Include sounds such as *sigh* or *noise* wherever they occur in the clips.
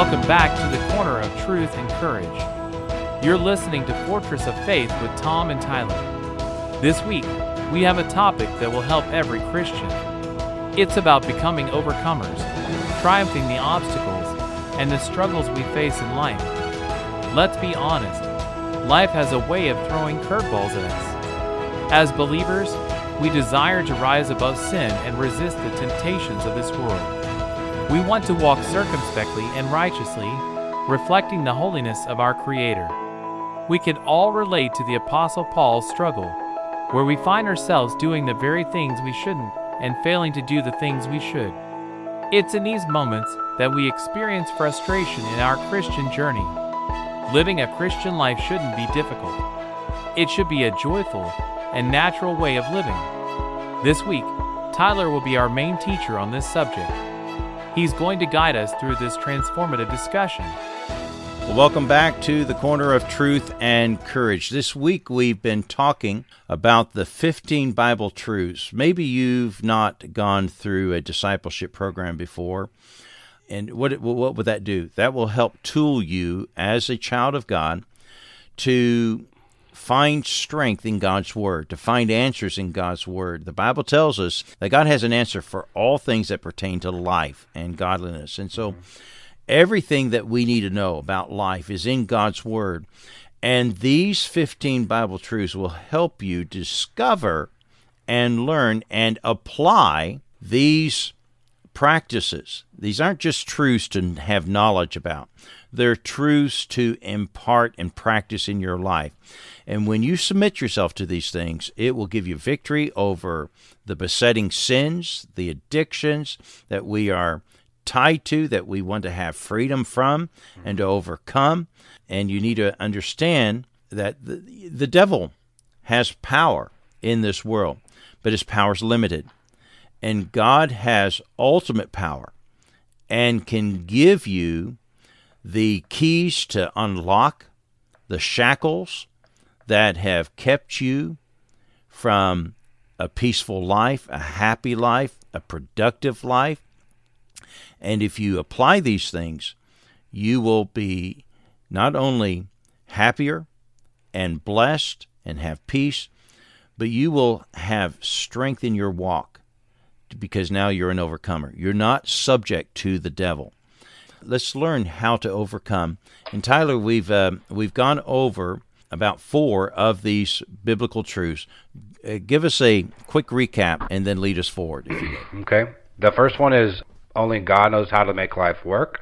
Welcome back to the corner of truth and courage. You're listening to Fortress of Faith with Tom and Tyler. This week, we have a topic that will help every Christian. It's about becoming overcomers, triumphing the obstacles and the struggles we face in life. Let's be honest, life has a way of throwing curveballs at us. As believers, we desire to rise above sin and resist the temptations of this world. We want to walk circumspectly and righteously, reflecting the holiness of our Creator. We can all relate to the Apostle Paul's struggle, where we find ourselves doing the very things we shouldn't and failing to do the things we should. It's in these moments that we experience frustration in our Christian journey. Living a Christian life shouldn't be difficult. It should be a joyful and natural way of living. This week, Tyler will be our main teacher on this subject. He's going to guide us through this transformative discussion. Well, welcome back to the Corner of Truth and Courage. This week we've been talking about the 15 Bible truths. Maybe you've not gone through a discipleship program before. And what, what would that do? That will help tool you as a child of God to find strength in God's Word, to find answers in God's Word. The Bible tells us that God has an answer for all things that pertain to life and godliness. And so everything that we need to know about life is in God's Word. And these 15 Bible truths will help you discover and learn and apply these practices. These aren't just truths to have knowledge about, they're truths to impart and practice in your life. And when you submit yourself to these things, it will give you victory over the besetting sins, the addictions that we are tied to, that we want to have freedom from and to overcome. And you need to understand that the, the devil has power in this world, but his power is limited. And God has ultimate power and can give you the keys to unlock the shackles that have kept you from a peaceful life, a happy life, a productive life. And if you apply these things, you will be not only happier and blessed and have peace, but you will have strength in your walk because now you're an overcomer. You're not subject to the devil. Let's learn how to overcome. And Tyler, we've uh, we've gone over about four of these biblical truths. Uh, give us a quick recap and then lead us forward. okay. The first one is only God knows how to make life work.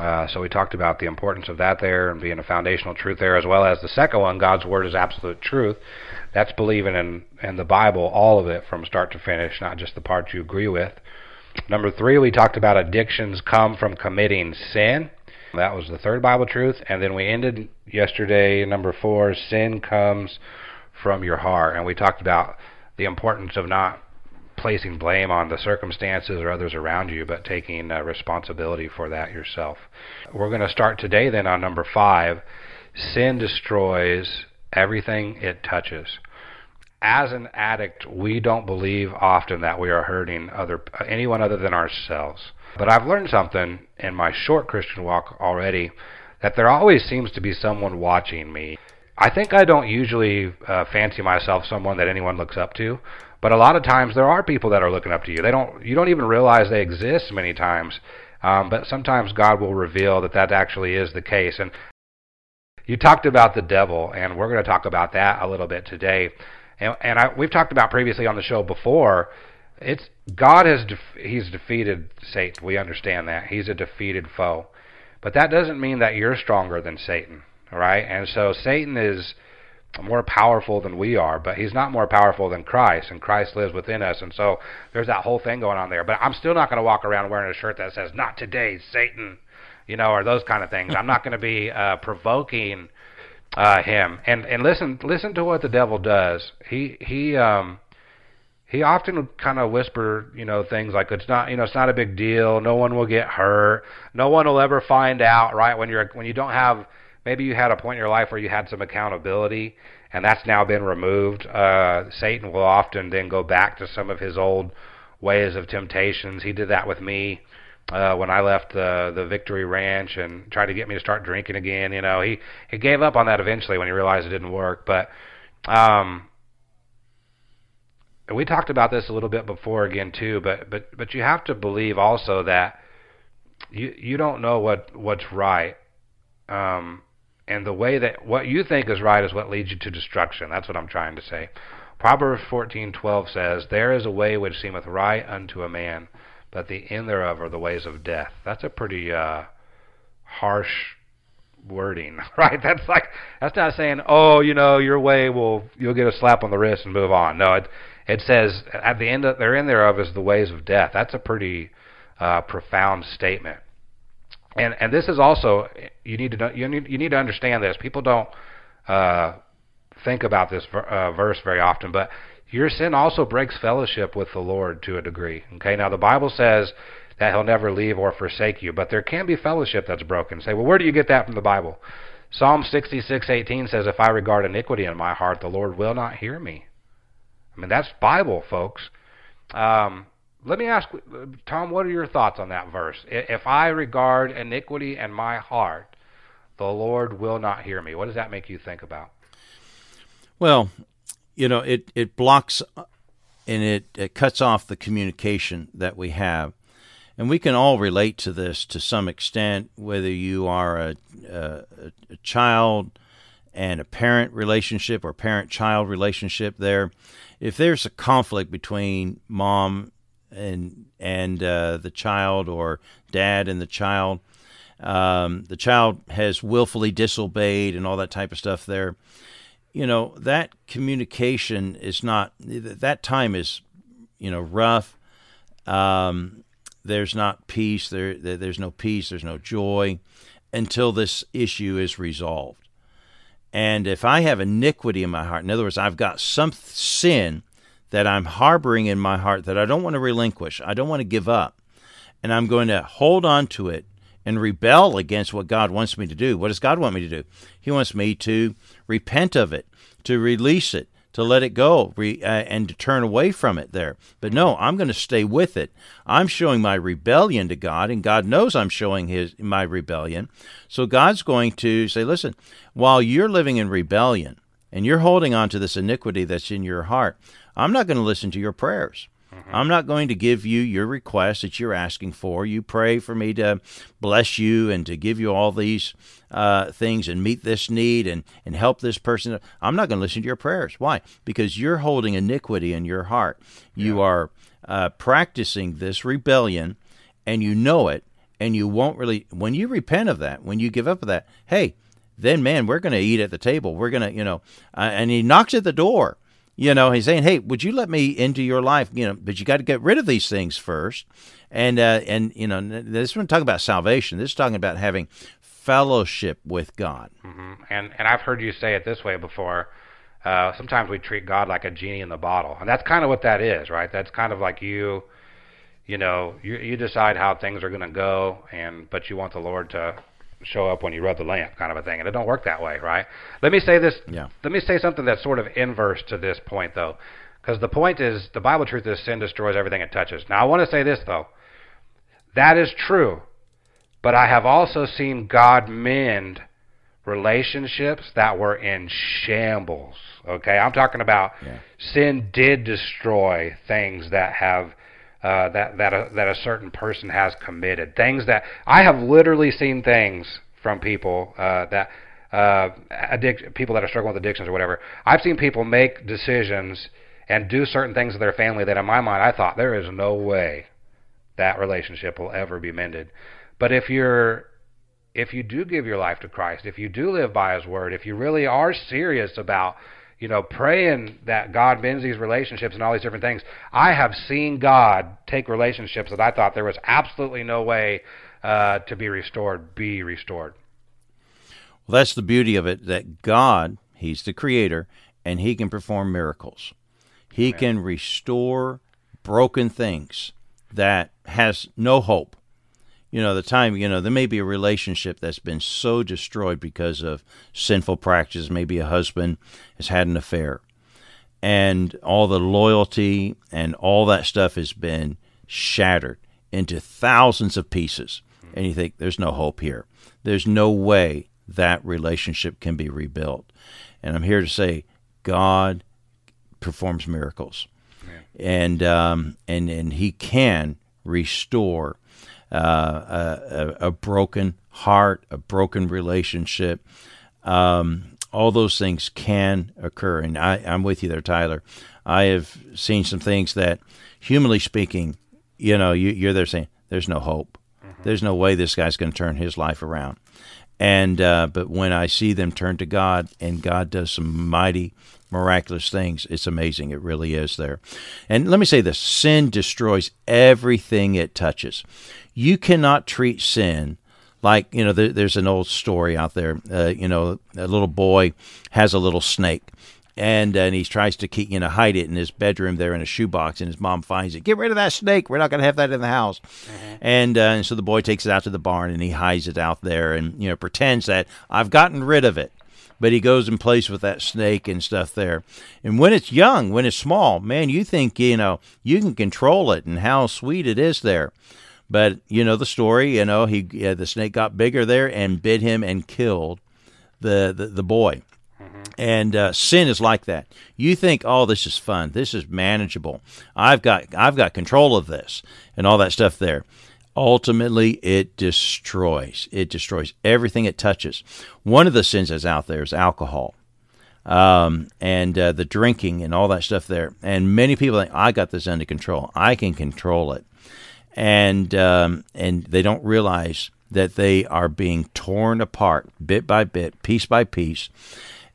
Uh, so we talked about the importance of that there and being a foundational truth there, as well as the second one, God's word is absolute truth. That's believing in in the Bible, all of it from start to finish, not just the parts you agree with. Number three, we talked about addictions come from committing sin. That was the third Bible truth. And then we ended yesterday, number four, sin comes from your heart. And we talked about the importance of not placing blame on the circumstances or others around you, but taking uh, responsibility for that yourself. We're going to start today then on number five. Sin destroys everything it touches. As an addict, we don't believe often that we are hurting other anyone other than ourselves. But I've learned something in my short Christian walk already that there always seems to be someone watching me. I think I don't usually uh, fancy myself someone that anyone looks up to, but a lot of times there are people that are looking up to you. They don't you don't even realize they exist many times. Um, but sometimes God will reveal that that actually is the case. And you talked about the devil, and we're going to talk about that a little bit today. And, and I, we've talked about previously on the show before it's God has he's defeated Satan. We understand that he's a defeated foe, but that doesn't mean that you're stronger than Satan, right? And so Satan is more powerful than we are, but he's not more powerful than Christ, and Christ lives within us. And so there's that whole thing going on there. But I'm still not going to walk around wearing a shirt that says "Not today, Satan," you know, or those kind of things. I'm not going to be uh, provoking uh, him. And and listen listen to what the devil does. He he um he often kind of whisper, you know, things like it's not, you know, it's not a big deal. No one will get hurt. No one will ever find out, right? When you're when you don't have maybe you had a point in your life where you had some accountability and that's now been removed. Uh, Satan will often then go back to some of his old ways of temptations. He did that with me uh, when I left the the Victory Ranch and tried to get me to start drinking again. You know, he he gave up on that eventually when he realized it didn't work. But um, we talked about this a little bit before again too. But but but you have to believe also that you you don't know what what's right. Um, and the way that what you think is right is what leads you to destruction. That's what I'm trying to say. Proverbs 14:12 says, "There is a way which seemeth right unto a man, but the end thereof are the ways of death." That's a pretty uh, harsh wording, *laughs* right? That's like that's not saying, "Oh, you know, your way will you'll get a slap on the wrist and move on." No, it it says at the end of their end thereof is the ways of death. That's a pretty uh, profound statement. And and this is also you need to you need you need to understand this. People don't uh, think about this uh, verse very often, but your sin also breaks fellowship with the Lord to a degree. Okay, now the Bible says that He'll never leave or forsake you, but there can be fellowship that's broken. Say, well, where do you get that from the Bible? Psalm 66:18 says, "If I regard iniquity in my heart, the Lord will not hear me." I mean, that's Bible, folks. Um, let me ask Tom, what are your thoughts on that verse? If I regard iniquity in my heart, the Lord will not hear me. What does that make you think about? Well, you know, it it blocks and it, it cuts off the communication that we have. And we can all relate to this to some extent, whether you are a, a, a child and a parent relationship or parent child relationship there. If there's a conflict between mom and and uh, the child or dad and the child. Um, the child has willfully disobeyed and all that type of stuff there. You know, that communication is not, that time is, you know, rough. Um, there's not peace. There, there's no peace. There's no joy until this issue is resolved. And if I have iniquity in my heart, in other words, I've got some sin that I'm harboring in my heart that I don't want to relinquish, I don't want to give up, and I'm going to hold on to it and rebel against what God wants me to do. What does God want me to do? He wants me to repent of it, to release it, to let it go re, uh, and to turn away from it there. But no, I'm going to stay with it. I'm showing my rebellion to God, and God knows I'm showing his my rebellion. So God's going to say, listen, while you're living in rebellion and you're holding on to this iniquity that's in your heart, I'm not going to listen to your prayers. Mm-hmm. I'm not going to give you your request that you're asking for. You pray for me to bless you and to give you all these uh, things and meet this need and, and help this person. I'm not going to listen to your prayers. Why? Because you're holding iniquity in your heart. You yeah. are uh, practicing this rebellion and you know it and you won't really, when you repent of that, when you give up of that, hey, then man, we're going to eat at the table. We're going to, you know, uh, and he knocks at the door you know, he's saying, "Hey, would you let me into your life?" You know, but you got to get rid of these things first. And uh, and you know, this is talking about salvation. This is talking about having fellowship with God. Mm-hmm. And and I've heard you say it this way before. Uh, sometimes we treat God like a genie in the bottle, and that's kind of what that is, right? That's kind of like you, you know, you you decide how things are going to go, and but you want the Lord to show up when you rub the lamp kind of a thing and it don't work that way right let me say this yeah. let me say something that's sort of inverse to this point though because the point is the bible truth is sin destroys everything it touches now i want to say this though that is true but i have also seen god mend relationships that were in shambles okay i'm talking about yeah. sin did destroy things that have uh, that that a, that a certain person has committed. Things that I have literally seen things from people uh, that uh, addict people that are struggling with addictions or whatever. I've seen people make decisions and do certain things to their family that, in my mind, I thought there is no way that relationship will ever be mended. But if you're if you do give your life to Christ, if you do live by His Word, if you really are serious about you know, praying that God mends these relationships and all these different things. I have seen God take relationships that I thought there was absolutely no way uh, to be restored, be restored. Well, that's the beauty of it that God, He's the creator, and He can perform miracles. He Amen. can restore broken things that has no hope you know the time you know there may be a relationship that's been so destroyed because of sinful practices maybe a husband has had an affair and all the loyalty and all that stuff has been shattered into thousands of pieces. And you think, there's no hope here. There's no way that relationship can be rebuilt. And I'm here to say, God performs miracles. And, um, and, and He can restore uh, a, a, broken heart, a broken relationship. Um, all those things can occur. And I, I'm with you there, Tyler. I have seen some things that, humanly speaking, you know, you, you're there saying, there's no hope. Mm-hmm. There's no way this guy's going to turn his life around. And uh, but when I see them turn to God and God does some mighty, miraculous things, it's amazing. It really is there. And let me say this: sin destroys everything it touches. You cannot treat sin like you know there, there's an old story out there uh, you know a little boy has a little snake and and he tries to keep you know hide it in his bedroom there in a shoebox and his mom finds it get rid of that snake we're not going to have that in the house mm-hmm. and, uh, and so the boy takes it out to the barn and he hides it out there and you know pretends that i've gotten rid of it but he goes and plays with that snake and stuff there. And when it's young, when it's small, man, you think, you know, you can control it and how sweet it is there. But you know the story. You know he yeah, the snake got bigger there and bit him and killed the the, the boy. And uh, sin is like that. You think, oh, this is fun. This is manageable. I've got I've got control of this and all that stuff there. Ultimately, it destroys. It destroys everything it touches. One of the sins that's out there is alcohol um, and uh, the drinking and all that stuff there. And many people think, I got this under control. I can control it and um, and they don't realize that they are being torn apart bit by bit, piece by piece,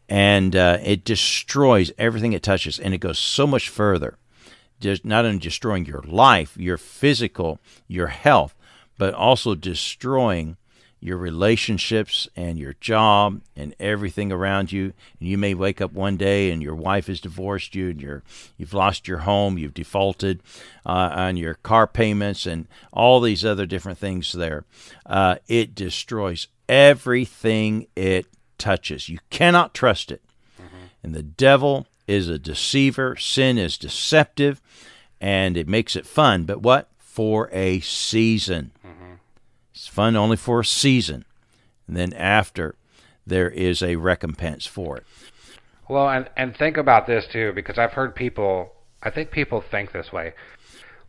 and uh, it destroys everything it touches, and it goes so much further. Just not only destroying your life, your physical, your health, but also destroying your relationships and your job and everything around you. And you may wake up one day and your wife has divorced you and you're, you've lost your home, you've defaulted uh, on your car payments and all these other different things there. Uh, it destroys everything it touches. You cannot trust it. Mm-hmm. And the devil is a deceiver, sin is deceptive, and it makes it fun. But what? For a season. It's fun only for a season. And then after, there is a recompense for it. Well, and, and think about this too, because I've heard people, I think people think this way.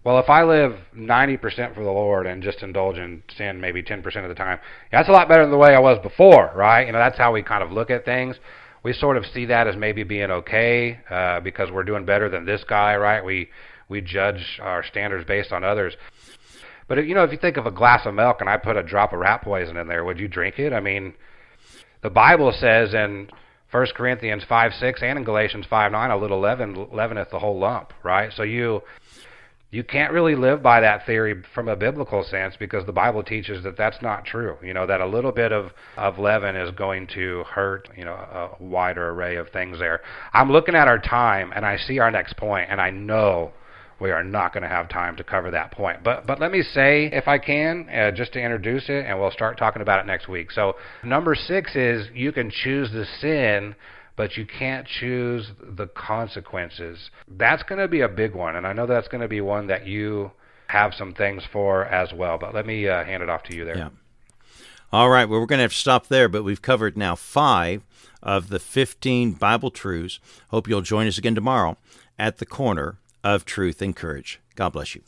Well, if I live 90% for the Lord and just indulge in sin maybe 10% of the time, that's a lot better than the way I was before, right? You know, that's how we kind of look at things. We sort of see that as maybe being okay uh, because we're doing better than this guy, right? We we judge our standards based on others. But if, you know, if you think of a glass of milk and I put a drop of rat poison in there, would you drink it? I mean, the Bible says in 1 Corinthians 5 6 and in Galatians 5 9, a little leaven leaveneth the whole lump, right? So you you can't really live by that theory from a biblical sense because the Bible teaches that that's not true. You know that a little bit of of leaven is going to hurt. You know a wider array of things there. I'm looking at our time and I see our next point and I know we are not going to have time to cover that point. But but let me say, if I can, uh, just to introduce it, and we'll start talking about it next week. So number six is you can choose the sin, but you can't choose the consequences. That's going to be a big one, and I know that's going to be one that you have some things for as well. But let me uh, hand it off to you there. Yeah. All right. Well, we're going to have to stop there, but we've covered now five of the 15 Bible truths. Hope you'll join us again tomorrow at the corner of truth and courage. God bless you.